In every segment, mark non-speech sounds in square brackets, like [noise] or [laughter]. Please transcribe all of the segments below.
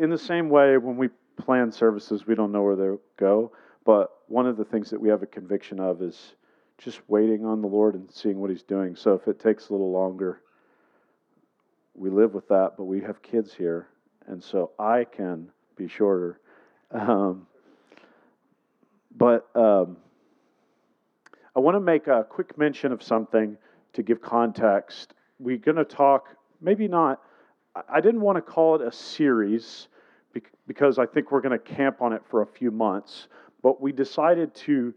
in the same way, when we plan services, we don't know where they'll go. But one of the things that we have a conviction of is just waiting on the Lord and seeing what He's doing. So if it takes a little longer, we live with that. But we have kids here, and so I can be shorter. Um, but um, I want to make a quick mention of something to give context. We're going to talk, maybe not, I didn't want to call it a series because I think we're going to camp on it for a few months, but we decided to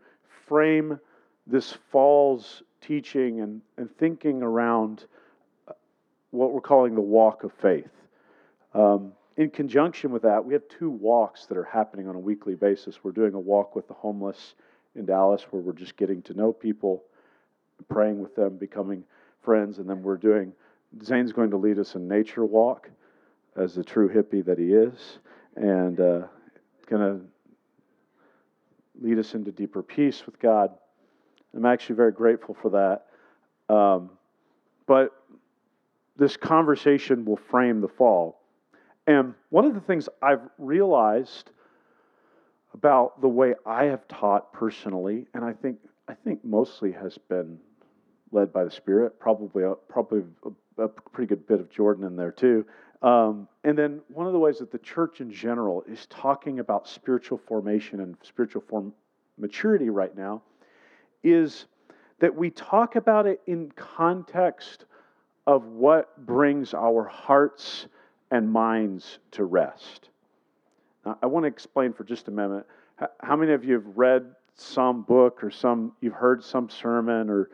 frame this fall's teaching and, and thinking around uh, what we're calling the walk of faith. Um, in conjunction with that, we have two walks that are happening on a weekly basis. We're doing a walk with the homeless in Dallas where we're just getting to know people, praying with them, becoming friends, and then we're doing Zane's going to lead us in nature walk as the true hippie that he is, and uh, going to lead us into deeper peace with God. I'm actually very grateful for that. Um, but this conversation will frame the fall. And one of the things I've realized about the way I have taught personally, and I think I think mostly has been led by the Spirit, probably a, probably a, a pretty good bit of Jordan in there too. Um, and then one of the ways that the church in general is talking about spiritual formation and spiritual form maturity right now is that we talk about it in context of what brings our hearts and minds to rest. Now, I want to explain for just a moment. How many of you have read some book or some, you've heard some sermon or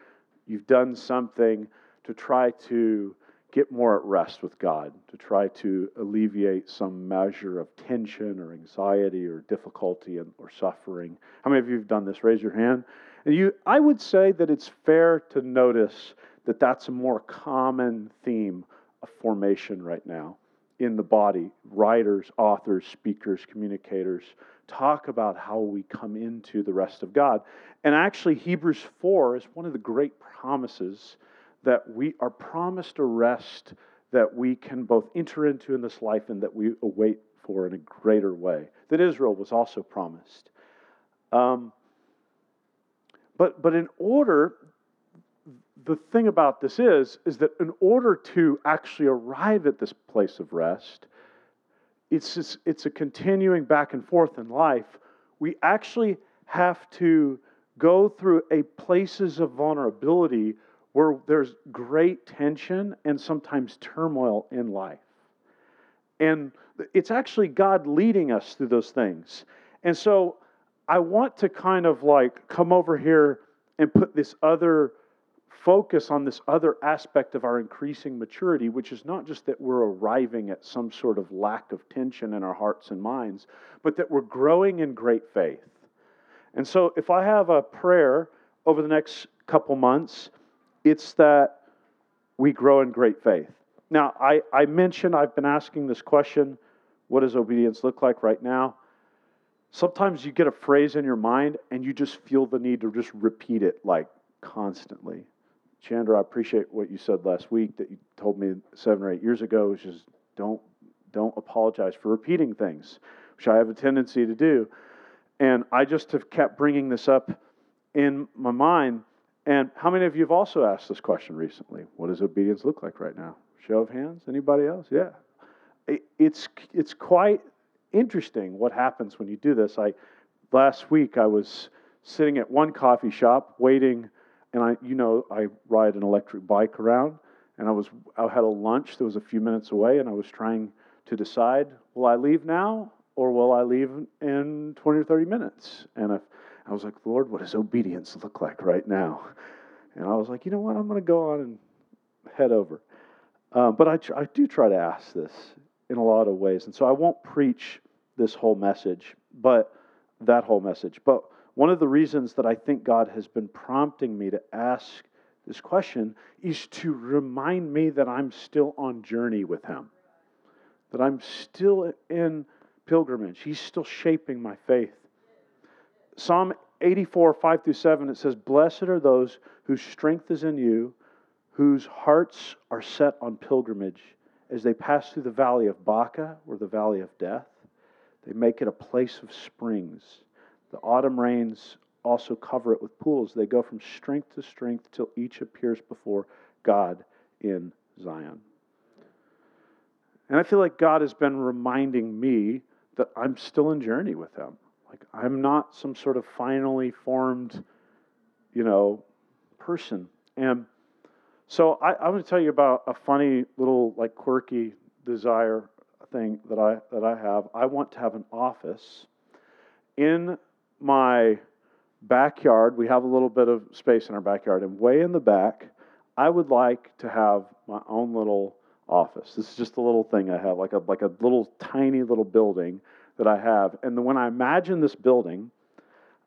you've done something to try to get more at rest with God, to try to alleviate some measure of tension or anxiety or difficulty or suffering? How many of you have done this? Raise your hand. And you, I would say that it's fair to notice that that's a more common theme of formation right now in the body, writers, authors, speakers, communicators, talk about how we come into the rest of God. And actually, Hebrews 4 is one of the great promises that we are promised a rest that we can both enter into in this life and that we await for in a greater way, that Israel was also promised. Um, but, but in order the thing about this is, is that in order to actually arrive at this place of rest, it's, just, it's a continuing back and forth in life. We actually have to go through a places of vulnerability where there's great tension and sometimes turmoil in life. And it's actually God leading us through those things. And so I want to kind of like come over here and put this other focus on this other aspect of our increasing maturity, which is not just that we're arriving at some sort of lack of tension in our hearts and minds, but that we're growing in great faith. And so, if I have a prayer over the next couple months, it's that we grow in great faith. Now, I, I mentioned I've been asking this question what does obedience look like right now? Sometimes you get a phrase in your mind and you just feel the need to just repeat it like constantly. Chandra, I appreciate what you said last week that you told me seven or eight years ago, which is don't don't apologize for repeating things, which I have a tendency to do. And I just have kept bringing this up in my mind. And how many of you have also asked this question recently? What does obedience look like right now? Show of hands. Anybody else? Yeah. It's it's quite interesting what happens when you do this. I last week I was sitting at one coffee shop waiting and I, you know, I ride an electric bike around, and I was, I had a lunch that was a few minutes away, and I was trying to decide, will I leave now or will I leave in 20 or 30 minutes? And I, I was like, Lord, what does obedience look like right now? And I was like, you know what, I'm going to go on and head over. Um, but I, tr- I do try to ask this in a lot of ways, and so I won't preach this whole message, but that whole message. But one of the reasons that I think God has been prompting me to ask this question is to remind me that I'm still on journey with Him, that I'm still in pilgrimage. He's still shaping my faith. Psalm 84, 5 through 7, it says, Blessed are those whose strength is in you, whose hearts are set on pilgrimage, as they pass through the valley of Baca, or the valley of death, they make it a place of springs. The autumn rains also cover it with pools. They go from strength to strength till each appears before God in Zion. And I feel like God has been reminding me that I'm still in journey with Him. Like I'm not some sort of finally formed, you know, person. And so I, I want to tell you about a funny little like quirky desire thing that I that I have. I want to have an office in my backyard. We have a little bit of space in our backyard, and way in the back, I would like to have my own little office. This is just a little thing I have, like a like a little tiny little building that I have. And then when I imagine this building,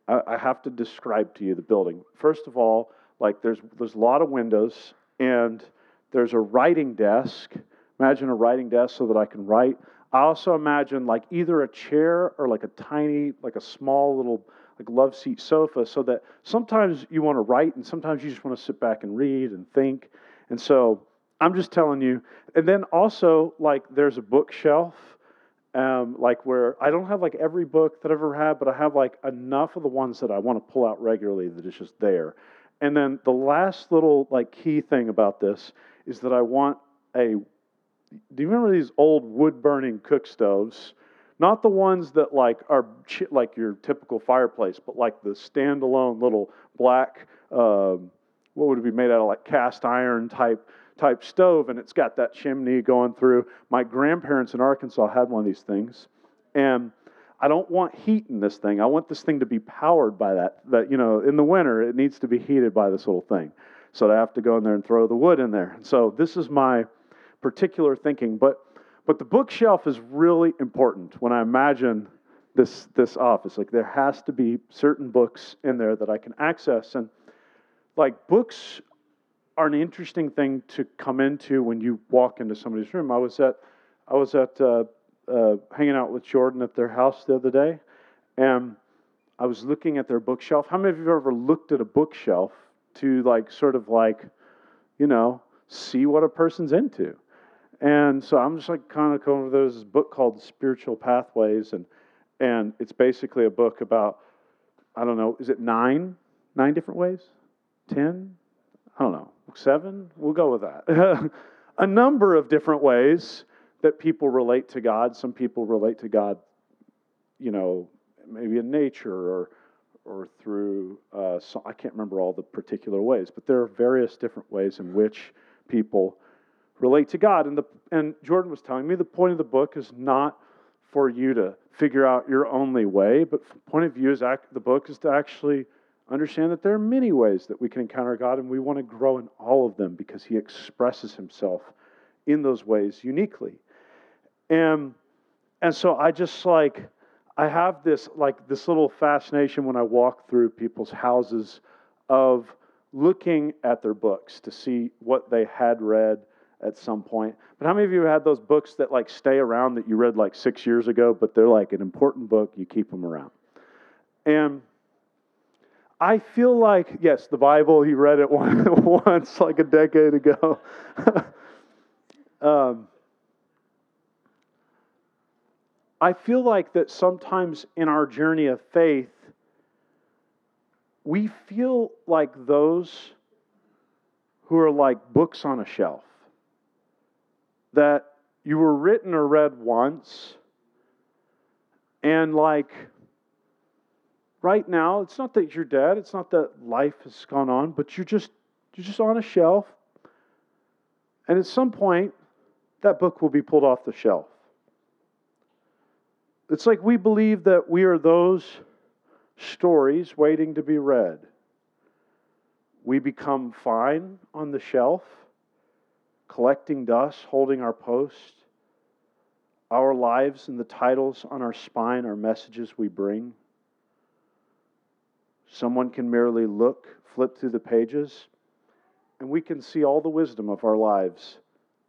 I, I have to describe to you the building. First of all, like there's there's a lot of windows and there's a writing desk. Imagine a writing desk so that I can write. I also imagine like either a chair or like a tiny, like a small little like love seat sofa so that sometimes you want to write and sometimes you just want to sit back and read and think. And so I'm just telling you. And then also, like, there's a bookshelf, um, like where I don't have like every book that I've ever had, but I have like enough of the ones that I want to pull out regularly that is just there. And then the last little like key thing about this is that I want a. Do you remember these old wood burning cook stoves? Not the ones that like are like your typical fireplace, but like the standalone little black. Um, what would it be made out of? Like cast iron type type stove and it's got that chimney going through. My grandparents in Arkansas had one of these things. And I don't want heat in this thing. I want this thing to be powered by that. That you know, in the winter it needs to be heated by this little thing. So I have to go in there and throw the wood in there. So this is my particular thinking. But but the bookshelf is really important when I imagine this this office. Like there has to be certain books in there that I can access. And like books are an interesting thing to come into when you walk into somebody's room. I was at I was at uh, uh, hanging out with Jordan at their house the other day, and I was looking at their bookshelf. How many of you have ever looked at a bookshelf to like sort of like, you know, see what a person's into? And so I'm just like kind of going over there's this book called Spiritual Pathways, and and it's basically a book about I don't know, is it nine nine different ways, ten? I don't know seven? We'll go with that. [laughs] a number of different ways that people relate to God. Some people relate to God, you know, maybe in nature or or through uh, so I can't remember all the particular ways, but there are various different ways in which people relate to God. And the and Jordan was telling me the point of the book is not for you to figure out your only way, but point of view is act, the book is to actually understand that there are many ways that we can encounter God, and we want to grow in all of them because He expresses Himself in those ways uniquely. And and so I just like I have this like this little fascination when I walk through people's houses of looking at their books to see what they had read at some point. But how many of you had those books that like stay around that you read like 6 years ago but they're like an important book, you keep them around. And I feel like, yes, the Bible, he read it [laughs] once like a decade ago. [laughs] um, I feel like that sometimes in our journey of faith, we feel like those who are like books on a shelf. That you were written or read once, and like right now, it's not that you're dead, it's not that life has gone on, but you're just you're just on a shelf. And at some point, that book will be pulled off the shelf. It's like we believe that we are those stories waiting to be read. We become fine on the shelf, collecting dust, holding our post. Our lives and the titles on our spine are messages we bring. Someone can merely look, flip through the pages, and we can see all the wisdom of our lives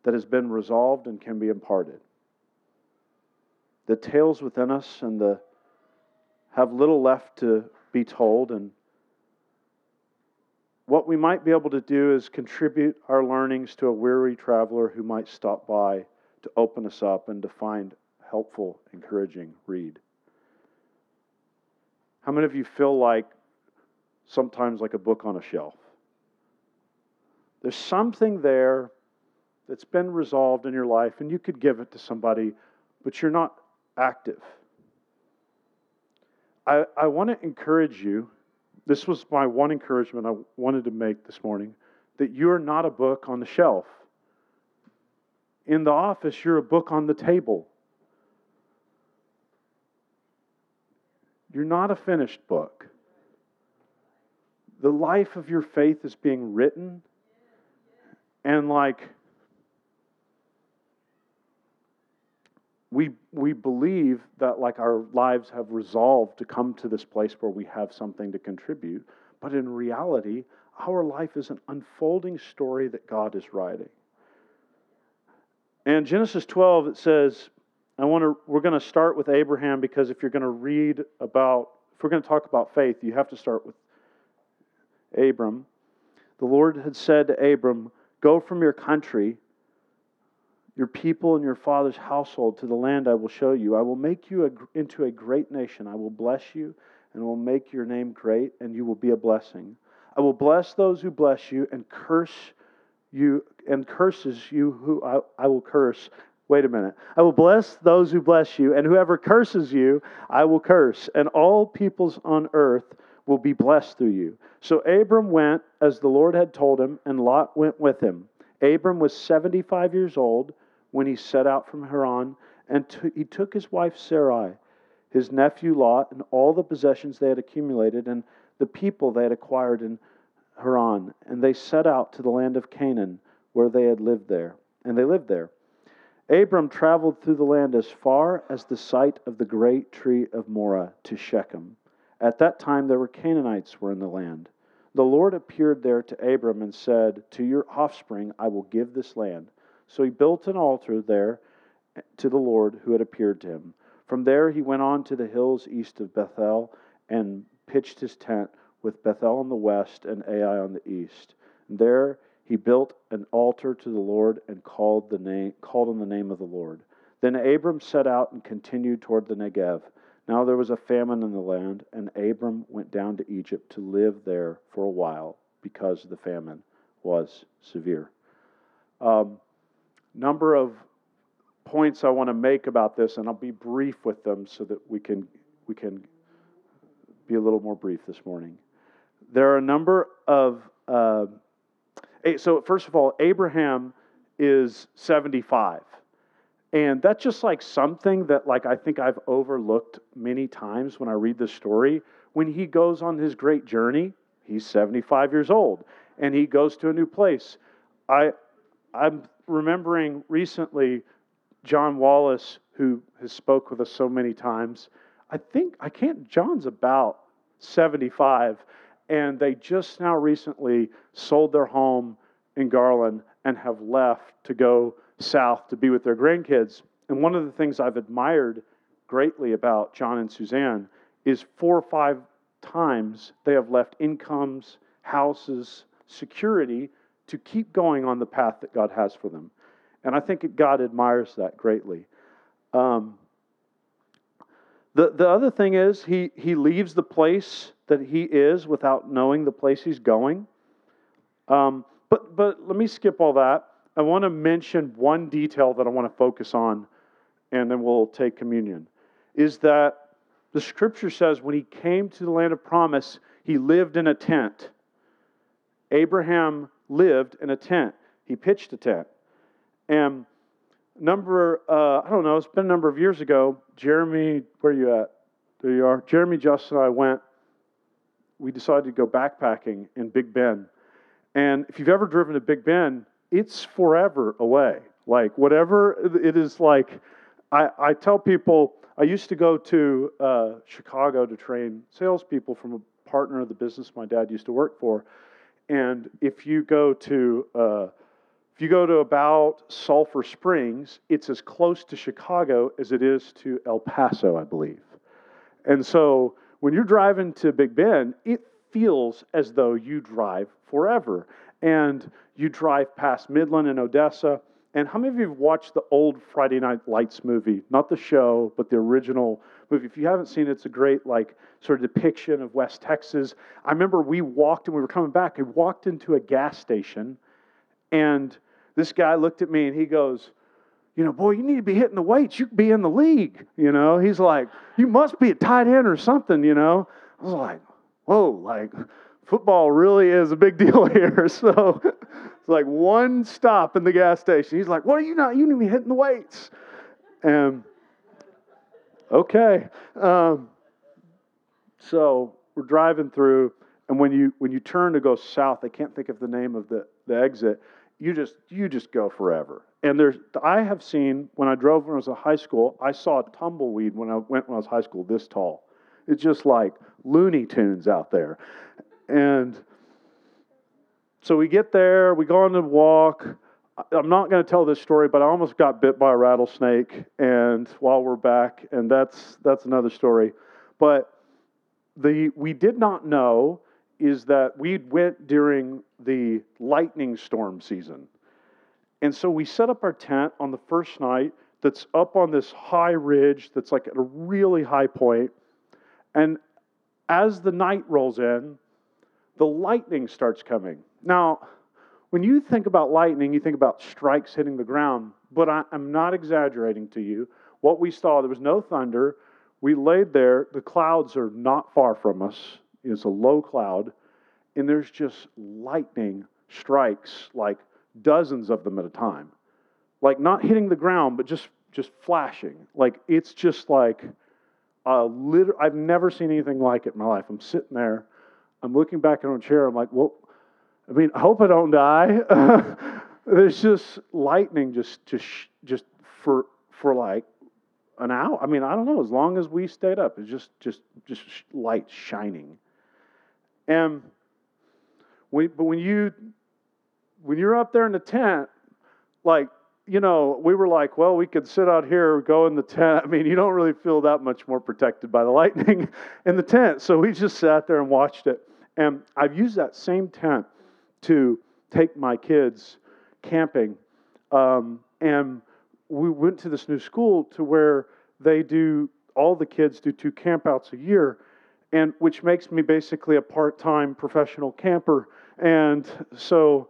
that has been resolved and can be imparted. The tales within us and the have little left to be told and what we might be able to do is contribute our learnings to a weary traveler who might stop by to open us up and to find helpful, encouraging read. How many of you feel like sometimes like a book on a shelf? There's something there that's been resolved in your life, and you could give it to somebody, but you're not active. I, I want to encourage you. This was my one encouragement I wanted to make this morning that you're not a book on the shelf. In the office, you're a book on the table. You're not a finished book. The life of your faith is being written, and like, we, we believe that like our lives have resolved to come to this place where we have something to contribute but in reality our life is an unfolding story that god is writing. And genesis 12 it says i want to we're going to start with abraham because if you're going to read about if we're going to talk about faith you have to start with abram the lord had said to abram go from your country your people and your father's household to the land I will show you. I will make you into a great nation. I will bless you and will make your name great, and you will be a blessing. I will bless those who bless you and curse you and curses you who I, I will curse. Wait a minute. I will bless those who bless you, and whoever curses you, I will curse. And all peoples on earth will be blessed through you. So Abram went as the Lord had told him, and Lot went with him. Abram was 75 years old when he set out from Haran, and t- he took his wife Sarai, his nephew Lot, and all the possessions they had accumulated, and the people they had acquired in Haran, and they set out to the land of Canaan, where they had lived there. And they lived there. Abram traveled through the land as far as the site of the great tree of Moreh to Shechem. At that time there were Canaanites were in the land. The Lord appeared there to Abram and said, To your offspring I will give this land. So he built an altar there to the Lord who had appeared to him. From there he went on to the hills east of Bethel and pitched his tent with Bethel on the west and Ai on the east. And there he built an altar to the Lord and called the name called on the name of the Lord. Then Abram set out and continued toward the Negev. Now there was a famine in the land, and Abram went down to Egypt to live there for a while because the famine was severe. Um, number of points I want to make about this, and I'll be brief with them so that we can we can be a little more brief this morning. There are a number of uh, so first of all, Abraham is seventy five. And that's just like something that like I think I've overlooked many times when I read the story. When he goes on his great journey, he's 75 years old and he goes to a new place. I I'm remembering recently John Wallace, who has spoke with us so many times. I think I can't. John's about seventy-five, and they just now recently sold their home in Garland and have left to go south to be with their grandkids. And one of the things I've admired greatly about John and Suzanne is four or five times they have left incomes, houses, security to keep going on the path that God has for them. And I think God admires that greatly. Um, the, the other thing is, he, he leaves the place that he is without knowing the place he's going. Um, but, but let me skip all that. I want to mention one detail that I want to focus on, and then we'll take communion. Is that the scripture says when he came to the land of promise, he lived in a tent. Abraham lived in a tent. He pitched a tent. And number, uh, I don't know, it's been a number of years ago. Jeremy, where are you at? There you are. Jeremy, Justin, and I went. We decided to go backpacking in Big Bend. And if you've ever driven to Big Bend, it's forever away. Like, whatever it is like, I, I tell people, I used to go to uh, Chicago to train salespeople from a partner of the business my dad used to work for. And if you go to uh, if you go to about Sulphur Springs, it's as close to Chicago as it is to El Paso, I believe. And so when you're driving to Big Bend, it feels as though you drive forever. And you drive past Midland and Odessa, And how many of you have watched the old Friday Night Lights movie? Not the show, but the original movie. If you haven't seen it, it's a great like sort of depiction of West Texas. I remember we walked and we were coming back. We walked into a gas station, and this guy looked at me and he goes, "You know, boy, you need to be hitting the weights. You could be in the league." You know, he's like, "You must be a tight end or something." You know, I was like, "Whoa!" Like football really is a big [laughs] deal here. [laughs] So it's like one stop in the gas station. He's like, What are you not? You need to be hitting the weights. And okay. Um, so we're driving through, and when you when you turn to go south, I can't think of the name of the, the exit. You just you just go forever. And there's I have seen when I drove when I was in high school, I saw a tumbleweed when I went when I was high school this tall. It's just like Looney Tunes out there. And so we get there, we go on the walk. I'm not going to tell this story, but I almost got bit by a rattlesnake, and while we're back, and that's that's another story. But the we did not know is that we went during the lightning storm season, and so we set up our tent on the first night. That's up on this high ridge that's like at a really high point, and as the night rolls in, the lightning starts coming. Now, when you think about lightning, you think about strikes hitting the ground, but I, am not exaggerating to you. What we saw, there was no thunder. We laid there, the clouds are not far from us. It's a low cloud, and there's just lightning strikes, like dozens of them at a time. Like not hitting the ground, but just just flashing. Like it's just like liter- I've never seen anything like it in my life. I'm sitting there I'm looking back in a chair. I'm like, well, I mean, I hope I don't die. [laughs] There's just lightning, just just just for for like an hour. I mean, I don't know. As long as we stayed up, it's just just just light shining. And but when you when you're up there in the tent, like you know, we were like, well, we could sit out here, go in the tent. [laughs] I mean, you don't really feel that much more protected by the lightning [laughs] in the tent. So we just sat there and watched it. And I've used that same tent to take my kids camping. Um, and we went to this new school to where they do, all the kids do two campouts a year, and which makes me basically a part time professional camper. And so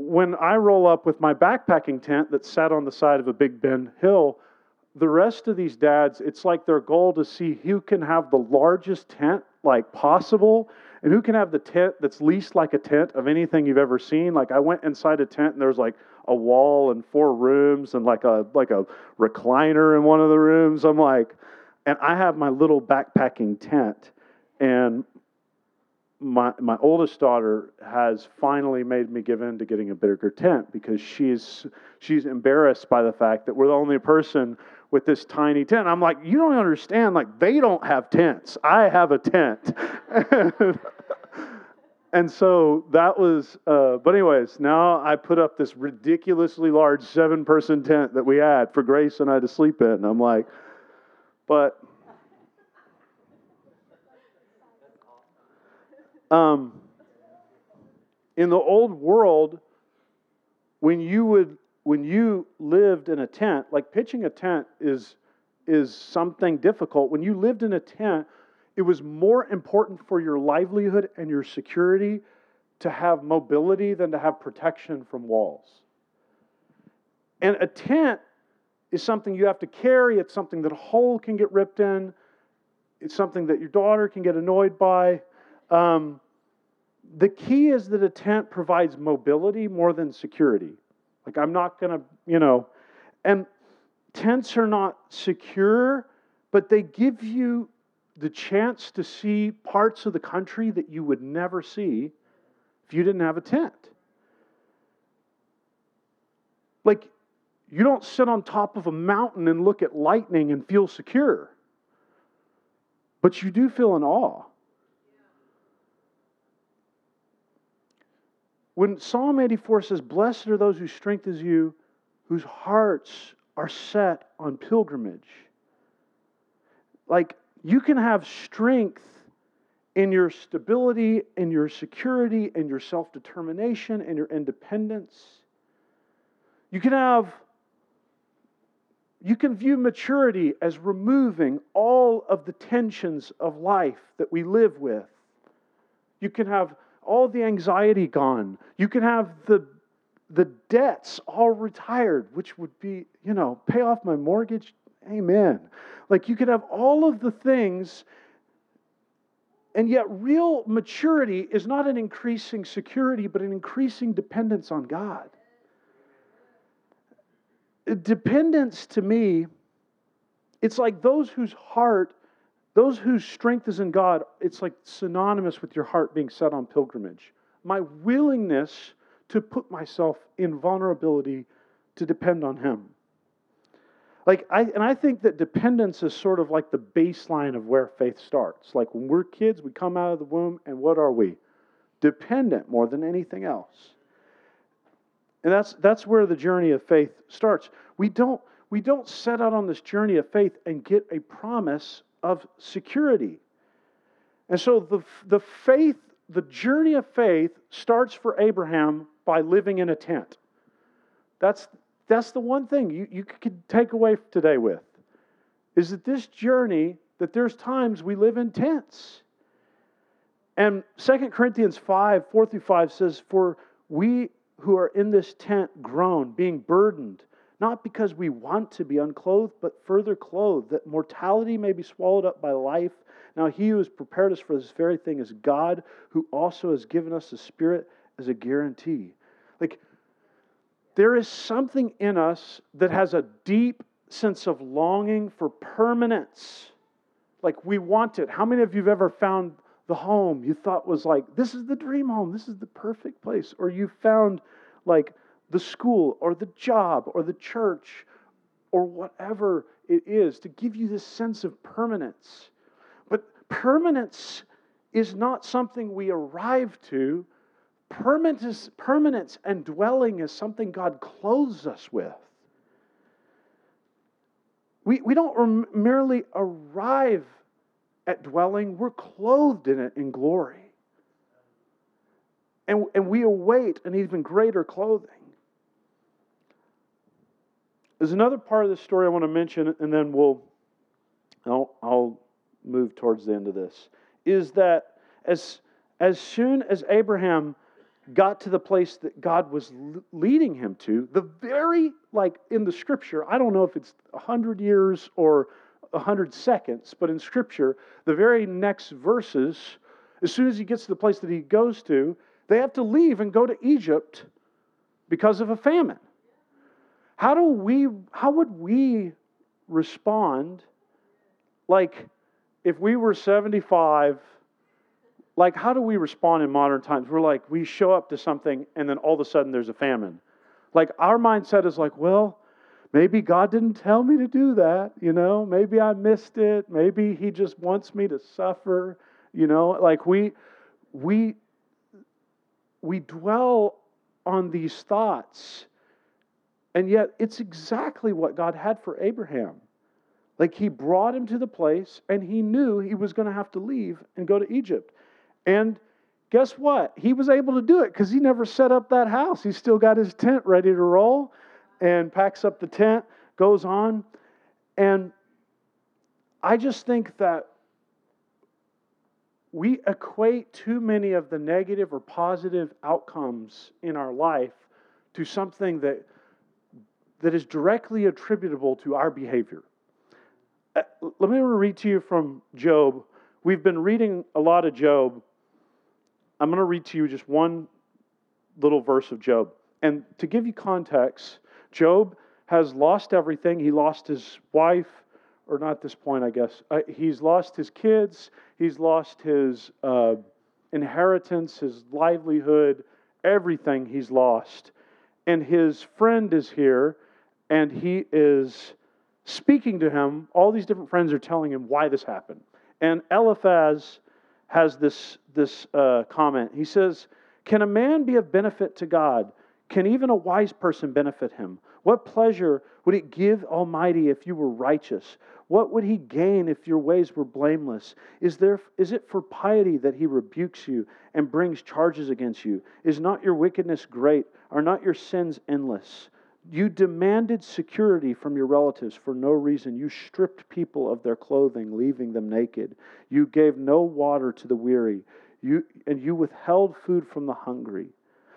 when I roll up with my backpacking tent that sat on the side of a Big Bend hill, the rest of these dads, it's like their goal to see who can have the largest tent like possible and who can have the tent that's least like a tent of anything you've ever seen? Like I went inside a tent and there's like a wall and four rooms and like a like a recliner in one of the rooms. I'm like, and I have my little backpacking tent, and my my oldest daughter has finally made me give in to getting a bigger tent because she's she's embarrassed by the fact that we're the only person with this tiny tent. I'm like, you don't understand. Like, they don't have tents. I have a tent. [laughs] and so that was, uh, but, anyways, now I put up this ridiculously large seven person tent that we had for Grace and I to sleep in. And I'm like, but. Um, in the old world, when you would when you lived in a tent, like pitching a tent is, is something difficult. When you lived in a tent, it was more important for your livelihood and your security to have mobility than to have protection from walls. And a tent is something you have to carry, it's something that a hole can get ripped in, it's something that your daughter can get annoyed by. Um, the key is that a tent provides mobility more than security. Like, I'm not going to, you know, and tents are not secure, but they give you the chance to see parts of the country that you would never see if you didn't have a tent. Like, you don't sit on top of a mountain and look at lightning and feel secure, but you do feel an awe. When Psalm 84 says, Blessed are those whose strength is you, whose hearts are set on pilgrimage. Like, you can have strength in your stability, in your security, in your self determination, in your independence. You can have you can view maturity as removing all of the tensions of life that we live with. You can have all the anxiety gone. You can have the the debts all retired, which would be, you know, pay off my mortgage. Amen. Like you could have all of the things, and yet real maturity is not an increasing security, but an increasing dependence on God. Dependence to me, it's like those whose heart, those whose strength is in God, it's like synonymous with your heart being set on pilgrimage. My willingness to put myself in vulnerability to depend on Him. Like I and I think that dependence is sort of like the baseline of where faith starts. Like when we're kids, we come out of the womb, and what are we? Dependent more than anything else. And that's that's where the journey of faith starts. We don't we don't set out on this journey of faith and get a promise of security. And so the, the faith, the journey of faith starts for Abraham by living in a tent. That's, that's the one thing you, you could take away today with is that this journey, that there's times we live in tents. And 2 Corinthians 5, 4 through 5 says, For we who are in this tent groan, being burdened, not because we want to be unclothed, but further clothed, that mortality may be swallowed up by life. Now, he who has prepared us for this very thing is God, who also has given us the Spirit as a guarantee. Like, there is something in us that has a deep sense of longing for permanence. Like, we want it. How many of you have ever found the home you thought was like, this is the dream home, this is the perfect place? Or you found like the school or the job or the church or whatever it is to give you this sense of permanence. But permanence is not something we arrive to, Permanence, and dwelling is something God clothes us with. We, we don't merely arrive at dwelling, we're clothed in it in glory. And, and we await an even greater clothing. There's another part of the story I want to mention, and then we'll I'll, I'll move towards the end of this. Is that as as soon as Abraham got to the place that God was leading him to, the very, like in the scripture, I don't know if it's 100 years or 100 seconds, but in scripture, the very next verses, as soon as he gets to the place that he goes to, they have to leave and go to Egypt because of a famine. How do we, how would we respond? Like if we were 75 like how do we respond in modern times? We're like we show up to something and then all of a sudden there's a famine. Like our mindset is like well maybe god didn't tell me to do that you know? Maybe i missed it. Maybe he just wants me to suffer you know? Like we we we dwell on these thoughts and yet it's exactly what god had for abraham like he brought him to the place and he knew he was going to have to leave and go to egypt and guess what? He was able to do it because he never set up that house. He still got his tent ready to roll and packs up the tent, goes on. And I just think that we equate too many of the negative or positive outcomes in our life to something that, that is directly attributable to our behavior. Uh, let me read to you from Job. We've been reading a lot of Job I'm going to read to you just one little verse of Job. And to give you context, Job has lost everything. He lost his wife, or not at this point, I guess. Uh, he's lost his kids, he's lost his uh, inheritance, his livelihood, everything he's lost. And his friend is here, and he is speaking to him. All these different friends are telling him why this happened. And Eliphaz has this, this uh, comment. He says, Can a man be of benefit to God? Can even a wise person benefit him? What pleasure would it give Almighty if you were righteous? What would he gain if your ways were blameless? Is, there, is it for piety that he rebukes you and brings charges against you? Is not your wickedness great? Are not your sins endless? You demanded security from your relatives for no reason. You stripped people of their clothing, leaving them naked. You gave no water to the weary, you, and you withheld food from the hungry.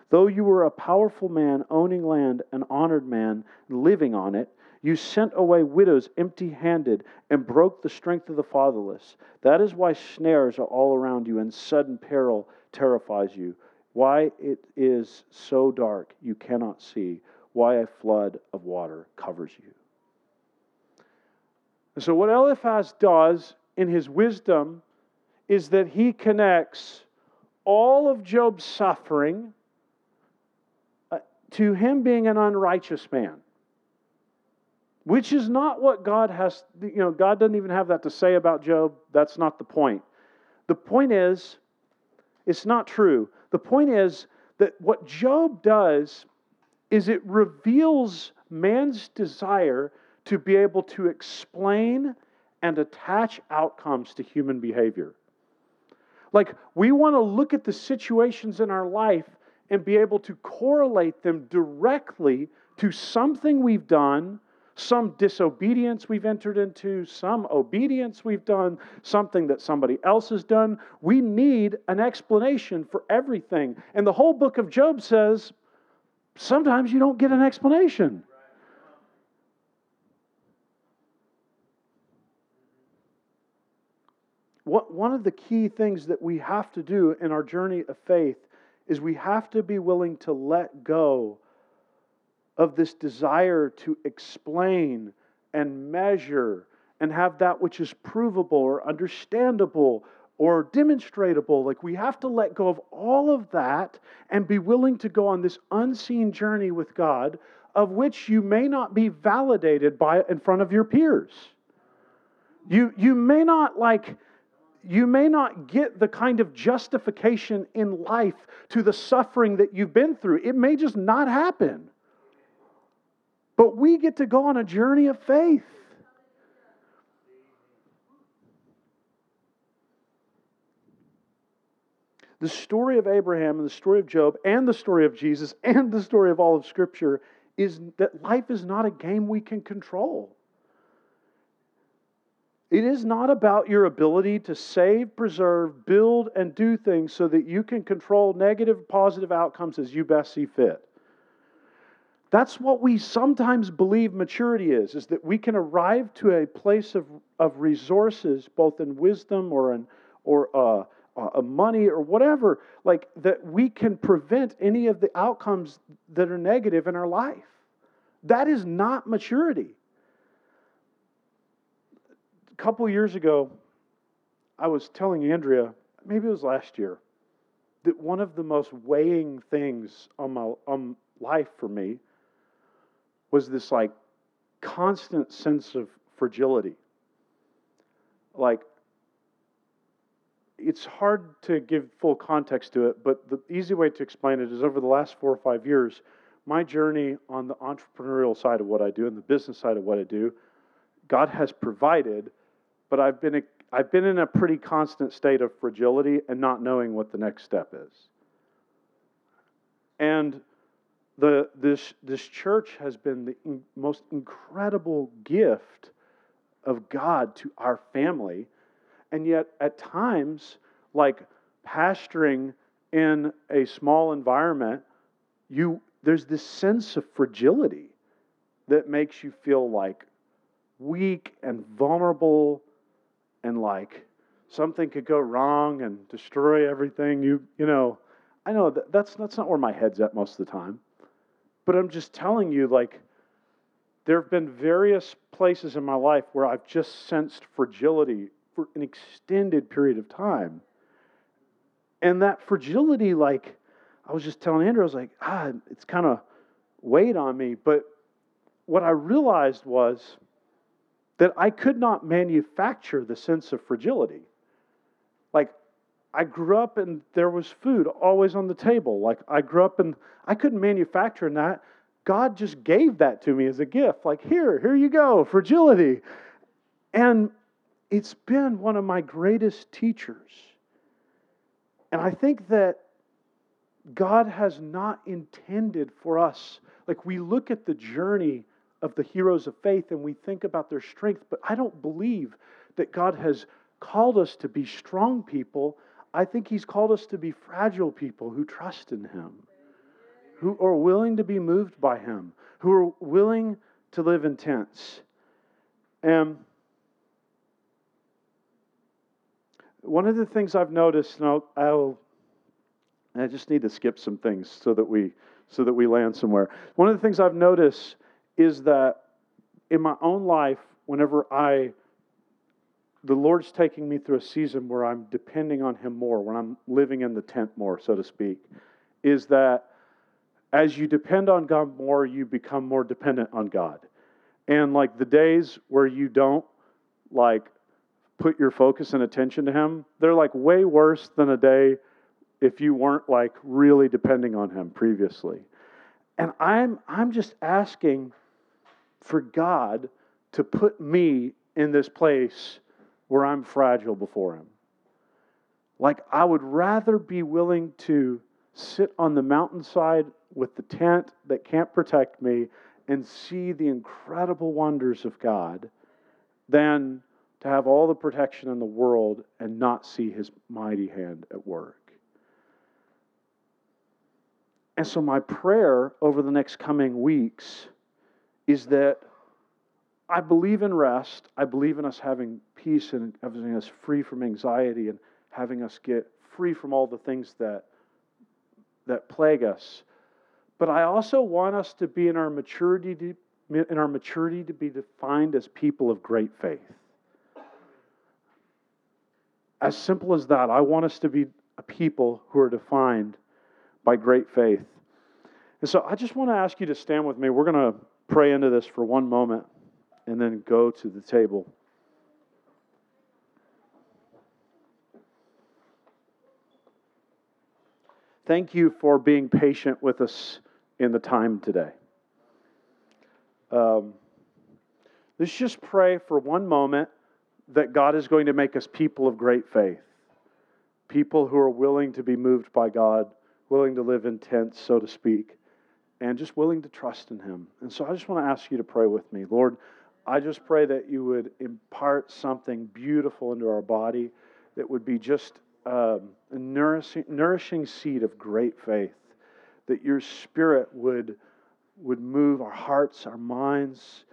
Though you were a powerful man, owning land, an honored man, living on it, you sent away widows empty handed and broke the strength of the fatherless. That is why snares are all around you and sudden peril terrifies you. Why it is so dark you cannot see. Why a flood of water covers you. And so, what Eliphaz does in his wisdom is that he connects all of Job's suffering uh, to him being an unrighteous man which is not what God has, you know, God doesn't even have that to say about Job. That's not the point. The point is, it's not true. The point is that what Job does is it reveals man's desire to be able to explain and attach outcomes to human behavior. Like, we want to look at the situations in our life and be able to correlate them directly to something we've done some disobedience we've entered into, some obedience we've done, something that somebody else has done. We need an explanation for everything. And the whole book of Job says sometimes you don't get an explanation. What, one of the key things that we have to do in our journey of faith is we have to be willing to let go of this desire to explain and measure and have that which is provable or understandable or demonstratable. Like we have to let go of all of that and be willing to go on this unseen journey with God, of which you may not be validated by in front of your peers. You, you may not like you may not get the kind of justification in life to the suffering that you've been through. It may just not happen. But we get to go on a journey of faith. The story of Abraham and the story of Job and the story of Jesus and the story of all of Scripture is that life is not a game we can control. It is not about your ability to save, preserve, build, and do things so that you can control negative, positive outcomes as you best see fit. That's what we sometimes believe maturity is, is that we can arrive to a place of, of resources, both in wisdom or in or uh, uh, money or whatever, like that we can prevent any of the outcomes that are negative in our life. That is not maturity. A couple years ago, I was telling Andrea, maybe it was last year, that one of the most weighing things on my on life for me was this like constant sense of fragility. Like, it's hard to give full context to it, but the easy way to explain it is over the last four or five years, my journey on the entrepreneurial side of what I do and the business side of what I do, God has provided, but I've been, a, I've been in a pretty constant state of fragility and not knowing what the next step is. And the, this, this church has been the in, most incredible gift of God to our family. And yet, at times, like pastoring in a small environment, you, there's this sense of fragility that makes you feel like weak and vulnerable and like something could go wrong and destroy everything. You, you know, I know that that's, that's not where my head's at most of the time. But I'm just telling you, like, there have been various places in my life where I've just sensed fragility for an extended period of time. And that fragility, like, I was just telling Andrew, I was like, ah, it's kind of weighed on me. But what I realized was that I could not manufacture the sense of fragility. Like, I grew up and there was food always on the table. Like I grew up and I couldn't manufacture that. God just gave that to me as a gift. Like, here, here you go, fragility. And it's been one of my greatest teachers. And I think that God has not intended for us Like we look at the journey of the heroes of faith and we think about their strength, but I don't believe that God has called us to be strong people. I think He's called us to be fragile people who trust in Him, who are willing to be moved by Him, who are willing to live in tents. And one of the things I've noticed, and I'll, I'll I just need to skip some things so that we so that we land somewhere. One of the things I've noticed is that in my own life, whenever I the Lord's taking me through a season where I'm depending on Him more, when I'm living in the tent more, so to speak, is that as you depend on God more, you become more dependent on God. And like the days where you don't like put your focus and attention to Him, they're like way worse than a day if you weren't like really depending on Him previously. And I'm, I'm just asking for God to put me in this place where I'm fragile before Him. Like, I would rather be willing to sit on the mountainside with the tent that can't protect me and see the incredible wonders of God than to have all the protection in the world and not see His mighty hand at work. And so, my prayer over the next coming weeks is that I believe in rest. I believe in us having peace and having us free from anxiety and having us get free from all the things that, that plague us. But I also want us to be in our maturity to, in our maturity to be defined as people of great faith. As simple as that, I want us to be a people who are defined by great faith. And so I just want to ask you to stand with me. We're going to pray into this for one moment and then go to the table. Thank you for being patient with us in the time today. Um, let's just pray for one moment that God is going to make us people of great faith, people who are willing to be moved by God willing to live in tents, so to speak, and just willing to trust in Him. And so I just want to ask you to pray with me. Lord, I just pray that you would impart something beautiful into our body that would be just um, a nourishing, nourishing seed of great faith, that your Spirit would, would move our hearts, our minds,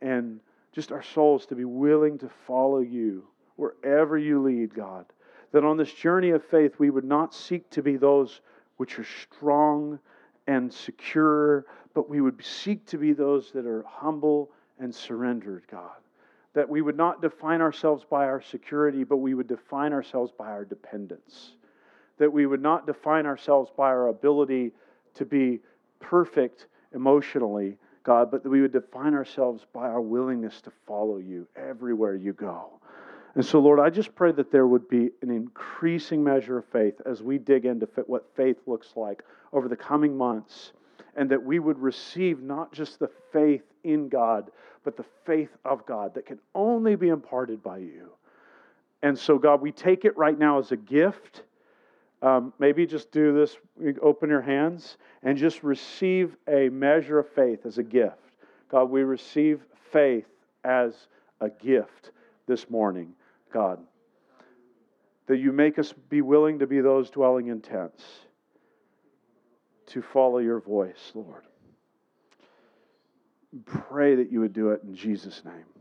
and just our souls to be willing to follow you wherever you lead, God. That on this journey of faith, we would not seek to be those which are strong and secure, but we would seek to be those that are humble and surrendered, God. That we would not define ourselves by our security, but we would define ourselves by our dependence. That we would not define ourselves by our ability to be perfect emotionally, God, but that we would define ourselves by our willingness to follow you everywhere you go. And so, Lord, I just pray that there would be an increasing measure of faith as we dig into what faith looks like over the coming months, and that we would receive not just the faith in God, but the faith of God that can only be imparted by you. And so, God, we take it right now as a gift. Um, maybe just do this, open your hands, and just receive a measure of faith as a gift. God, we receive faith as a gift this morning. God. That you make us be willing to be those dwelling in tents, to follow your voice, Lord. Pray that you would do it in Jesus' name.